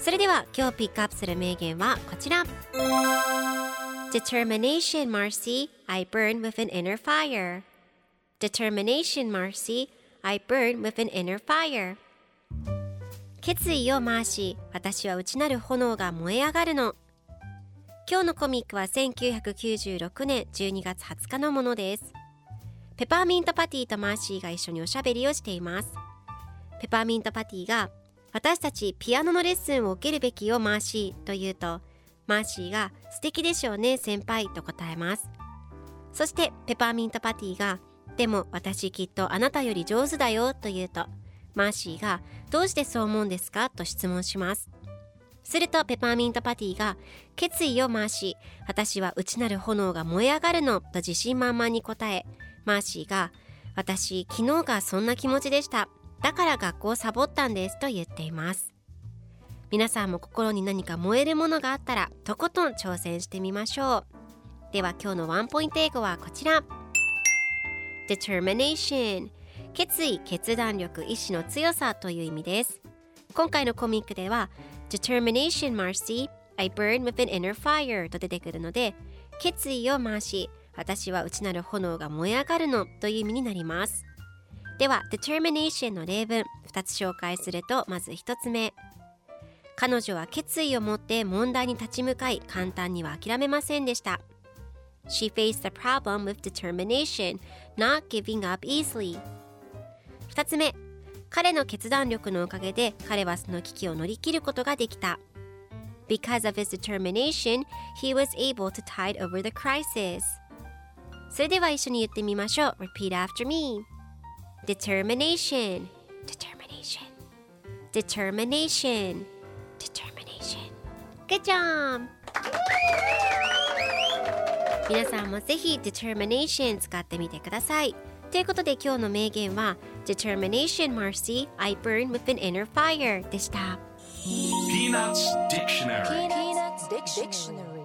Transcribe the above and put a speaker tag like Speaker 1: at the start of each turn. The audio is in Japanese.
Speaker 1: それでは今日ピックアップする名言はこちら。Determination Marcy I burn with an inner fire. Determination Marcy I burn with an inner fire. 決意をマーシー私は内なる炎が燃え上がるの。今日のコミックは1996年12月20日のものです。ペパーミントパティとマーシーが一緒におしゃべりをしています。ペパーミントパティが私たちピアノのレッスンを受けるべきよマーシーと言うとマーシーが素敵でしょうね先輩と答えます。そしてペパーミントパティがでも私きっとあなたより上手だよと言うとマーシーがどうしてそう思うんですか？と質問します。するとペパーミントパティが決意よマーシー。私は内なる炎が燃え上がるのと自信満々に答えマーシーが私昨日がそんな気持ちでした。だから学校をサボったんですと言っています。皆さんも心に何か燃えるものがあったらとことん挑戦してみましょう。では今日のワンポイント英語はこちら。Determination 決意決断力意志の強さという意味です。今回のコミックでは Determination Marcy. I burn with an inner fire と出てくるので決意を回し私は内なる炎が燃え上がるのという意味になります。では Determination の例文2つ紹介するとまず1つ目彼女は決意を持って問題に立ち向かい簡単には諦めませんでした She faced the problem with determination, not giving up easily 2つ目彼の決断力のおかげで彼はその危機を乗り切ることができた Because of his determination, he was able to tide over the crisis それでは一緒に言ってみましょう Repeat after me Determination Determination Determination Determination Good job! 皆さんもぜひ Determination 使ってみてくださいということで今日の名言は Determination Marcy I burn with an inner fire でした
Speaker 2: Peanuts Dictionary
Speaker 3: Peanuts Dictionary